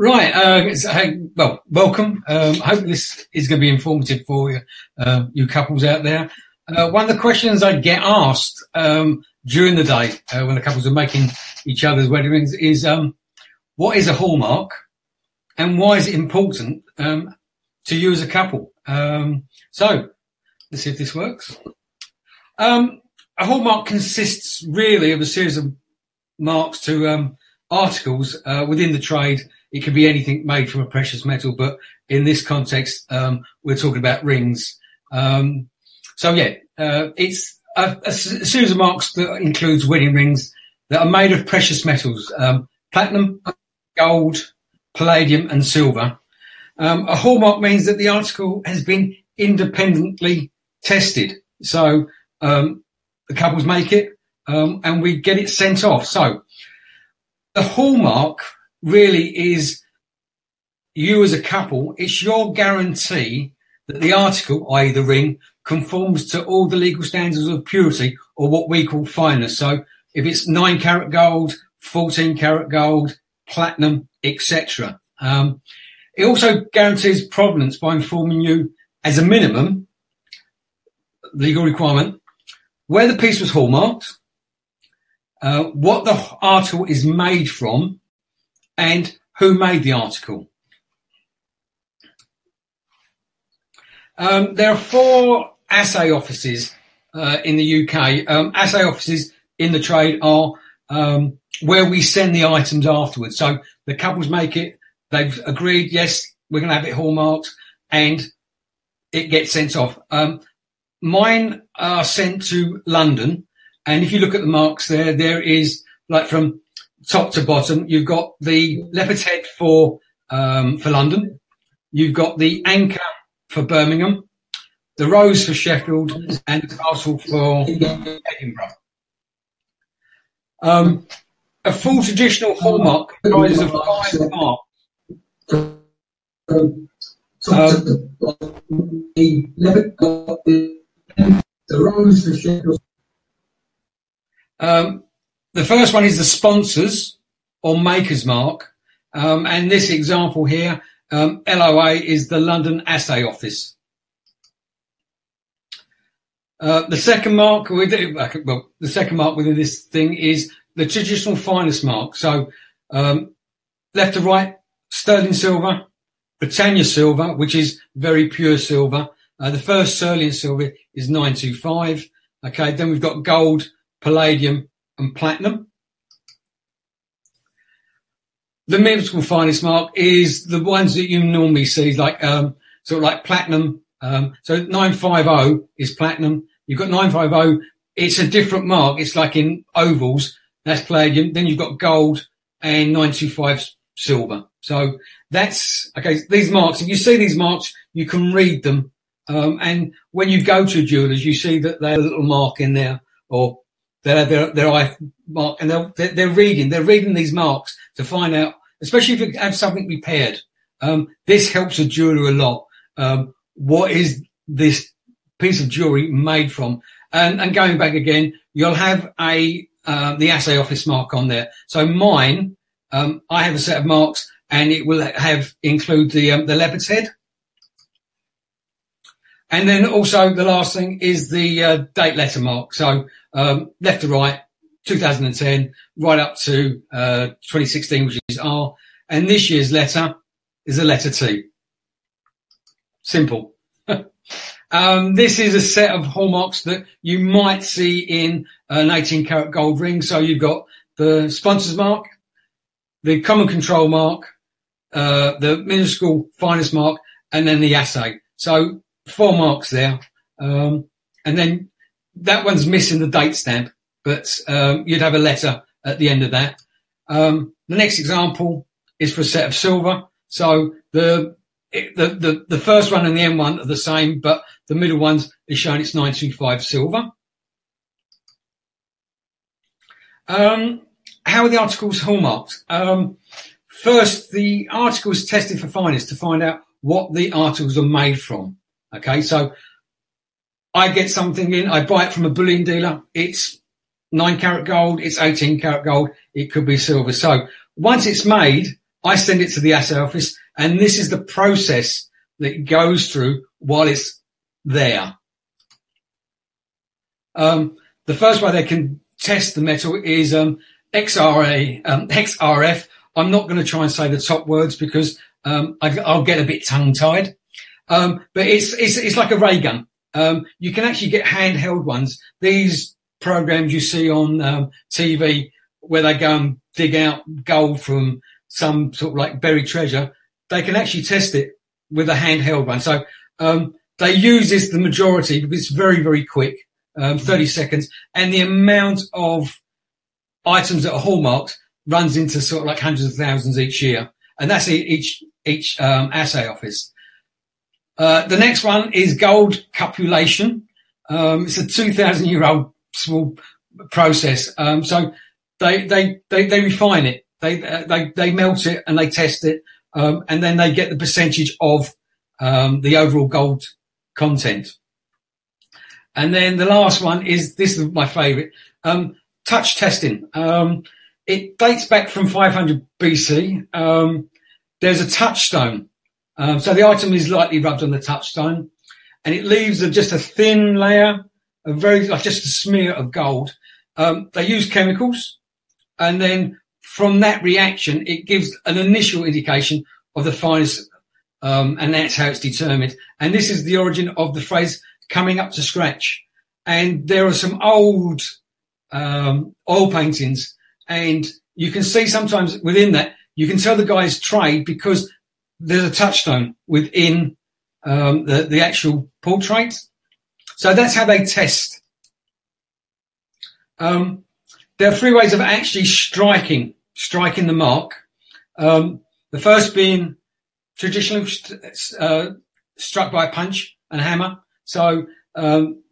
Right. Uh, so, hey, well, welcome. Um, I hope this is going to be informative for you, uh, you couples out there. Uh, one of the questions I get asked um, during the day uh, when the couples are making each other's wedding rings is, um, what is a hallmark, and why is it important um, to you as a couple? Um, so, let's see if this works. Um, a hallmark consists really of a series of marks to articles uh, within the trade it could be anything made from a precious metal, but in this context, um, we're talking about rings. Um, so yeah, uh, it's a, a, series of marks that includes wedding rings that are made of precious metals, um, platinum, gold, palladium, and silver. Um, a hallmark means that the article has been independently tested. So um, the couples make it, um, and we get it sent off. So the hallmark really is you as a couple, it's your guarantee that the article, i.e. the ring, conforms to all the legal standards of purity or what we call fineness. So if it's nine carat gold, 14 carat gold, platinum, etc. Um, it also guarantees provenance by informing you as a minimum legal requirement where the piece was hallmarked, uh, what the article is made from, and who made the article. Um, there are four assay offices uh, in the UK. Um, assay offices in the trade are um, where we send the items afterwards. So the couples make it, they've agreed, yes, we're going to have it hallmarked, and it gets sent off. Um, mine are sent to London, and if you look at the marks there, there is like from top to bottom. You've got the leopard's head for um, for London. You've got the anchor for Birmingham, the rose for Sheffield, and the castle for Edinburgh. Um, a full traditional hallmark comprises of five marks. Um, the rose for Sheffield. The first one is the sponsors or maker's mark. Um, and this example here, um, LOA is the London Assay Office. Uh, the second mark, well, the second mark within this thing is the traditional fineness mark. So, um, left to right, sterling silver, Britannia silver, which is very pure silver. Uh, the first sterling silver is 925. Okay. Then we've got gold, palladium, and platinum. The millesimal fineness mark is the ones that you normally see, like um, sort of like platinum. Um, so 950 is platinum. You've got 950. It's a different mark. It's like in ovals. That's palladium. Then you've got gold and 925 silver. So that's okay. These marks, if you see these marks, you can read them. Um, and when you go to jewelers, you see that there's a little mark in there or their eye mark, and they're they're reading they're reading these marks to find out, especially if you have something repaired. Um, this helps a jeweler a lot. Um, what is this piece of jewelry made from? And, and going back again, you'll have a uh, the assay office mark on there. So mine, um, I have a set of marks, and it will have include the um, the leopard's head. And then also the last thing is the uh, date letter mark. So um, left to right, 2010, right up to uh, 2016, which is R. And this year's letter is a letter T. Simple. um, this is a set of hallmarks that you might see in an 18 karat gold ring. So you've got the sponsors mark, the common control mark, uh, the millesimal fineness mark, and then the assay. So four marks there. Um, and then that one's missing the date stamp, but um, you'd have a letter at the end of that. Um, the next example is for a set of silver. So the, the, the, the first one and the end one are the same, but the middle ones is showing it's 925 silver. Um, how are the articles hallmarked? Um, first, the article is tested for fineness to find out what the articles are made from. Okay, so I get something in, I buy it from a bullion dealer. It's nine carat gold. It's 18 carat gold. It could be silver. So once it's made, I send it to the assay office, and this is the process that goes through while it's there. Um, the first way they can test the metal is um, XRA, um, XRF. I'm not going to try and say the top words because um, I, will get a bit tongue tied. Um, but it's, it's, it's like a ray gun. Um, you can actually get handheld ones. These programs you see on um, TV where they go and dig out gold from some sort of like buried treasure, they can actually test it with a handheld one. So um, they use this the majority because it's very, very quick, um, 30 seconds, and the amount of items that are hallmarked runs into sort of like hundreds of thousands each year, and that's each each um, assay office. Uh, the next one is gold cupellation. Um, it's a 2,000 year old small process. Um, so they, they, they, they, refine it. They, uh, they, they melt it and they test it. Um, and then they get the percentage of, um, the overall gold content. And then the last one is, this is my favorite, um, touch testing. Um, it dates back from 500 BC. Um, there's a touchstone um, so the item is lightly rubbed on the touchstone and it leaves a, just a thin layer, a very, like just a smear of gold. Um, they use chemicals and then from that reaction, it gives an initial indication of the fineness, um, and that's how it's determined. And this is the origin of the phrase coming up to scratch. And there are some old, um, oil paintings and you can see sometimes within that, you can tell the guy's trade because there's a touchstone within um, the, the actual portrait. So that's how they test. Um, there are three ways of actually striking, striking the mark. Um, the first being traditionally uh, struck by punch and hammer. So um,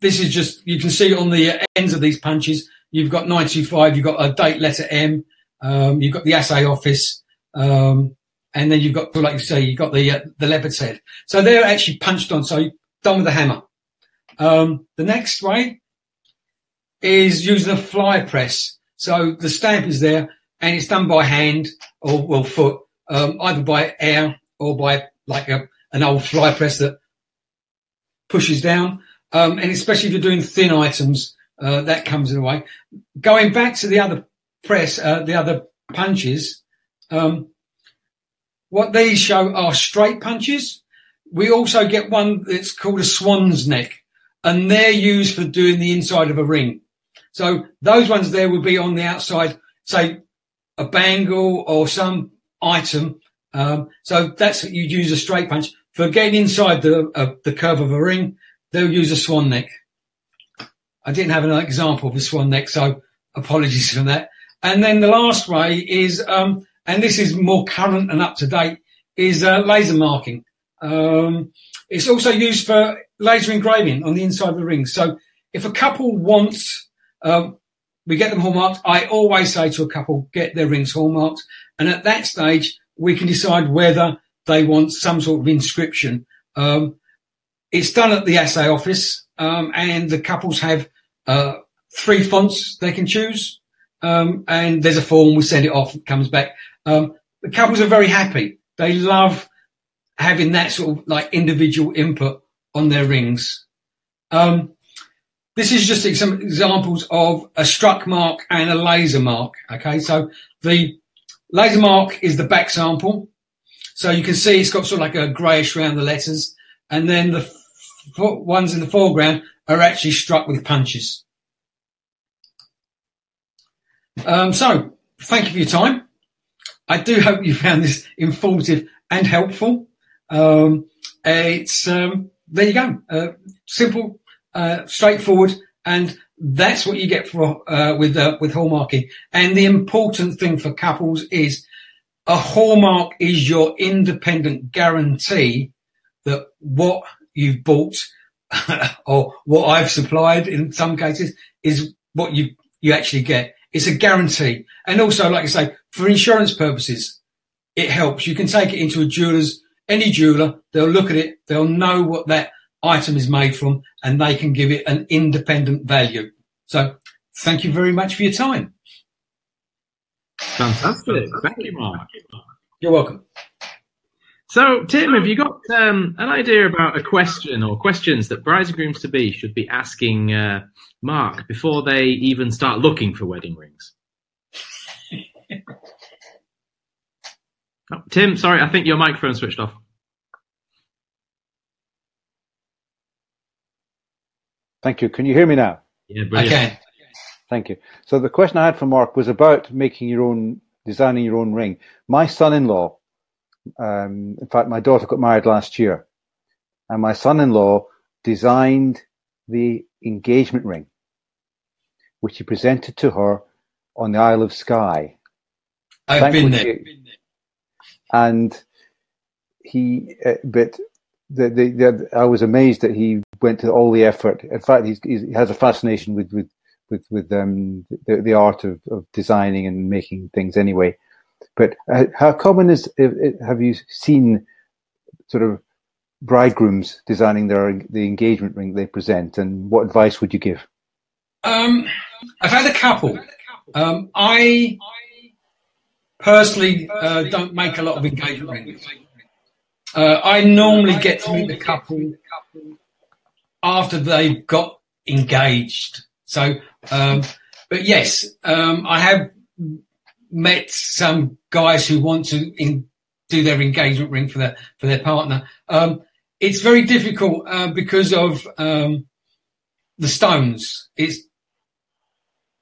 this is just you can see on the ends of these punches. You've got 925. You've got a date letter M. Um, you've got the assay office. Um, and then you've got, like you say, you've got the uh, the leopard's head. So they're actually punched on, so done with the hammer. Um, the next way is using a fly press. So the stamp is there, and it's done by hand or well foot, um, either by air or by like a, an old fly press that pushes down. Um, and especially if you're doing thin items, uh, that comes in the way. Going back to the other press, uh, the other punches, um, what these show are straight punches. We also get one that's called a swan's neck, and they're used for doing the inside of a ring. So those ones there will be on the outside, say a bangle or some item. Um, so that's you'd use a straight punch for getting inside the uh, the curve of a ring. They'll use a swan neck. I didn't have an example of a swan neck, so apologies for that. And then the last way is um, and this is more current and up to date, is uh, laser marking. Um, it's also used for laser engraving on the inside of the rings. So if a couple wants, um, we get them hallmarked. I always say to a couple, get their rings hallmarked. And at that stage, we can decide whether they want some sort of inscription. Um, it's done at the assay office, um, and the couples have uh, three fonts they can choose. Um, and there's a form, we send it off, it comes back. Um, the couples are very happy. They love having that sort of like individual input on their rings. Um, this is just some examples of a struck mark and a laser mark. Okay, so the laser mark is the back sample. So you can see it's got sort of like a greyish around the letters, and then the f- ones in the foreground are actually struck with punches. Um, so thank you for your time. I do hope you found this informative and helpful. Um, it's um, there you go, uh, simple, uh, straightforward, and that's what you get for uh, with uh, with hallmarking. And the important thing for couples is a hallmark is your independent guarantee that what you've bought or what I've supplied in some cases is what you you actually get. It's a guarantee. And also, like I say, for insurance purposes, it helps. You can take it into a jeweler's, any jeweler, they'll look at it, they'll know what that item is made from, and they can give it an independent value. So thank you very much for your time. Fantastic. Thank you, Mark. You're welcome. So, Tim, have you got um, an idea about a question or questions that brides and grooms to be should be asking uh, Mark before they even start looking for wedding rings? oh, Tim, sorry, I think your microphone switched off. Thank you. Can you hear me now? Yeah, brilliant. I can. Thank you. So the question I had for Mark was about making your own, designing your own ring. My son-in-law, um, in fact, my daughter got married last year, and my son-in-law designed the engagement ring, which he presented to her on the Isle of Skye. I've been there. Thankfully- and he, uh, but the, the, the, I was amazed that he went to all the effort. In fact, he's, he's, he has a fascination with with with, with um, the, the art of, of designing and making things anyway. But uh, how common is have you seen sort of bridegrooms designing their the engagement ring they present, and what advice would you give? Um, I've had a couple. Um, I personally uh, don't make a lot of engagement rings. Uh, I normally get to meet the couple after they've got engaged. So, um, but yes, um, I have met some guys who want to in, do their engagement ring for their for their partner. Um, it's very difficult uh, because of um, the stones. It's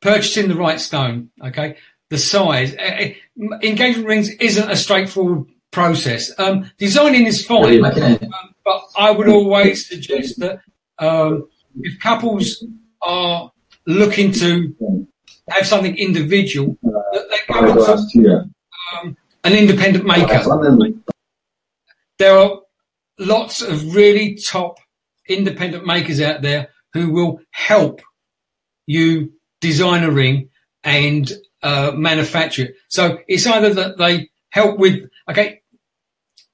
purchasing the right stone. Okay, the size. Uh, engagement rings isn't a straightforward process. Um, designing is fine, um, but I would always suggest that um, if couples are looking to have something individual, go to um, an independent maker. There are lots of really top independent makers out there who will help you design a ring and uh, manufacture it. So it's either that they help with, okay,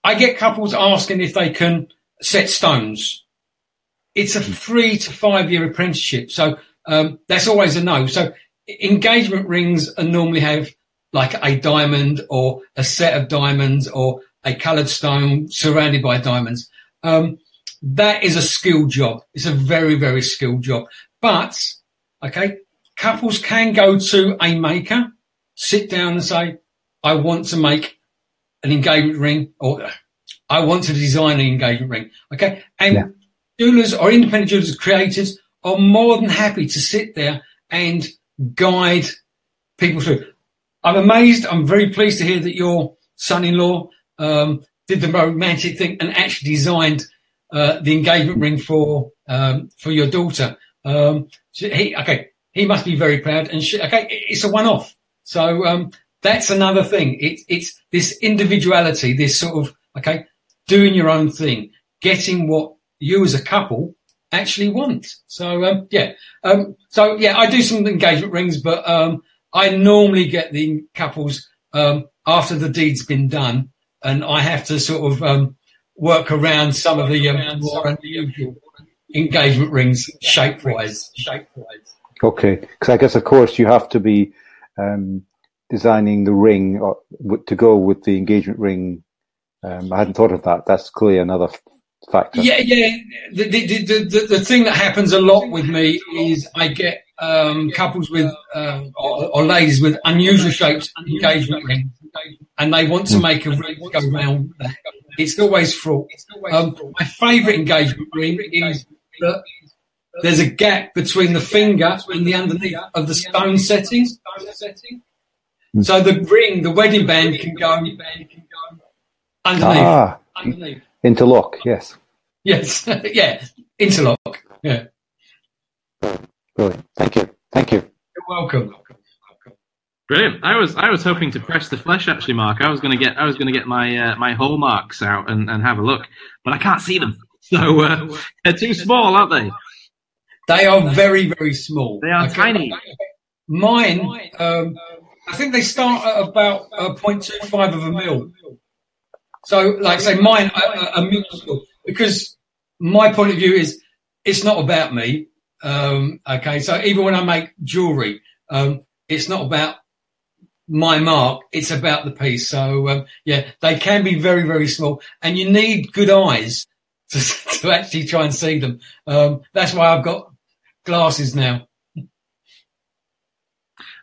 I get couples asking if they can set stones. It's a three to five year apprenticeship. So um, that's always a no. So engagement rings normally have like a diamond or a set of diamonds or a coloured stone surrounded by diamonds. Um, that is a skilled job. It's a very, very skilled job. But, okay, couples can go to a maker, sit down and say, I want to make an engagement ring or I want to design an engagement ring. Okay. And yeah. jewelers or independent jewelers, creators are more than happy to sit there and guide people through. I'm amazed. I'm very pleased to hear that your son-in-law um, did the romantic thing and actually designed uh, the engagement ring for um, for your daughter. Um, he, okay, he must be very proud. And she, okay, it's a one-off. So um, that's another thing. It, it's this individuality, this sort of okay, doing your own thing, getting what you as a couple actually want. So um, yeah, um, so yeah, I do some engagement rings, but um, I normally get the couples um, after the deed's been done, and I have to sort of um, work around some of the um, more unusual engagement rings shape wise. Shape wise. Okay, because I guess of course you have to be designing the ring or, to go with the engagement ring. I hadn't thought of that. That's clearly another factor. Yeah, yeah. The, the, the, the, the thing that happens a lot with me is I get um, couples with uh, or, or, ladies with unusual shaped engagement rings, and they want to hmm. make a ring go round. that. It's always fraught. Um, my favourite engagement ring is that there's a gap between the finger and the underneath of the stone setting. So the ring, the wedding band can go underneath. Ah, underneath. Interlock, yes. Yes, yeah, interlock. Yeah. Brilliant. Thank you. Thank you. You're welcome. Brilliant. I was I was hoping to press the flesh actually, Mark. I was going to get I was going to get my uh, my hallmarks out and, and have a look, but I can't see them. So uh, they're too small, aren't they? They are very very small. They are okay. tiny. Mine, um, I think they start at about uh, 0.25 of a mil. So, like say, mine a, a minuscule because my point of view is it's not about me. Um, okay, so even when I make jewelry, um, it's not about my mark. It's about the piece. So um, yeah, they can be very very small, and you need good eyes to, to actually try and see them. Um, that's why I've got glasses now.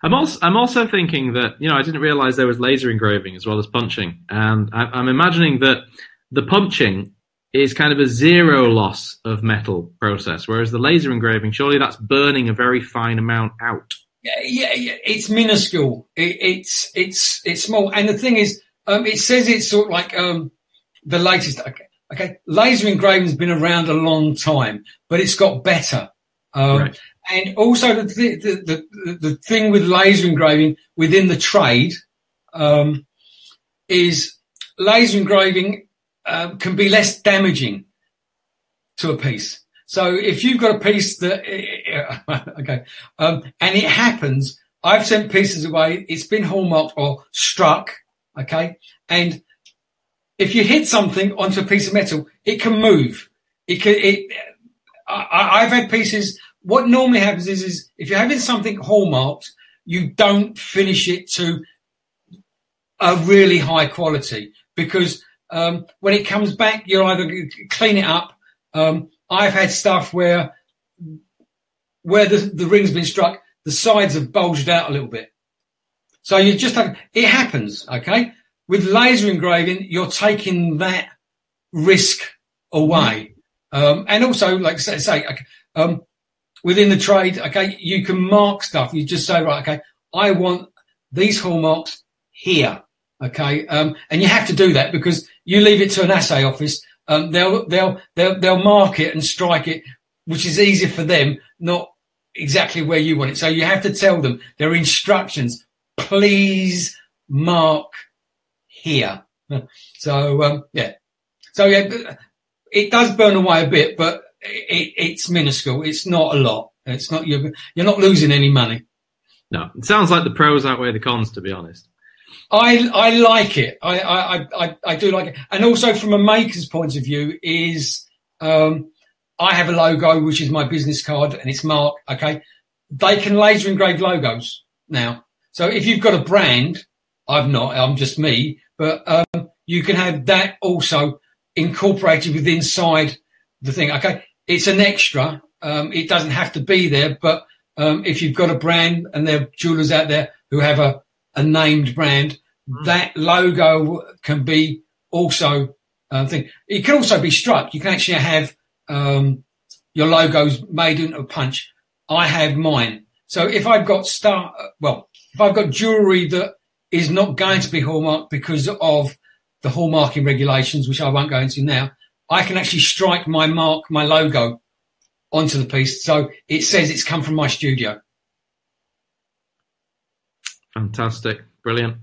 I'm also I'm also thinking that you know I didn't realize there was laser engraving as well as punching, and I, I'm imagining that the punching is kind of a zero loss of metal process, whereas the laser engraving surely that's burning a very fine amount out. Yeah, yeah, yeah. it's minuscule. It, it's it's it's small, and the thing is, um, it says it's sort of like um, the latest. Okay, okay, laser engraving's been around a long time, but it's got better. Um, right. And also the, the, the, the, thing with laser engraving within the trade um, is laser engraving uh, can be less damaging to a piece. So if you've got a piece that, okay, um, and it happens, I've sent pieces away, it's been hallmarked or struck, okay, and if you hit something onto a piece of metal, it can move. It can, it, I, I've had pieces what normally happens is, is if you're having something hallmarked, you don't finish it to a really high quality because um, when it comes back, you either clean it up. Um, I've had stuff where where the, the ring's been struck, the sides have bulged out a little bit. So you just have, it happens, okay? With laser engraving, you're taking that risk away. Um, and also, like say, say um, within the trade, okay, you can mark stuff. You just say, right, okay, I want these hallmarks here. Okay. Um, and you have to do that because you leave it to an assay office. Um, they'll, they'll, they'll, they'll mark it and strike it, which is easier for them, not exactly where you want it. So you have to tell them their instructions. Please mark here. So, um, yeah. So yeah, it does burn away a bit, but it, it's minuscule. It's not a lot. It's not you're you're not losing any money. No, it sounds like the pros outweigh the cons. To be honest, I I like it. I I I, I do like it, and also from a maker's point of view is um, I have a logo which is my business card and it's marked. Okay, they can laser engrave logos now. So if you've got a brand, I've not. I'm just me, but um, you can have that also incorporated with inside the thing. Okay, it's an extra. Um, it doesn't have to be there, but um, if you've got a brand and there are jewelers out there who have a, a named brand, mm. that logo can be also uh, thing. It can also be struck. You can actually have um, your logos made into a punch. I have mine. So if I've got star, well, if I've got jewelry that is not going to be hallmarked because of the hallmarking regulations, which I won't go into now, I can actually strike my mark, my logo onto the piece. So it says it's come from my studio. Fantastic. Brilliant.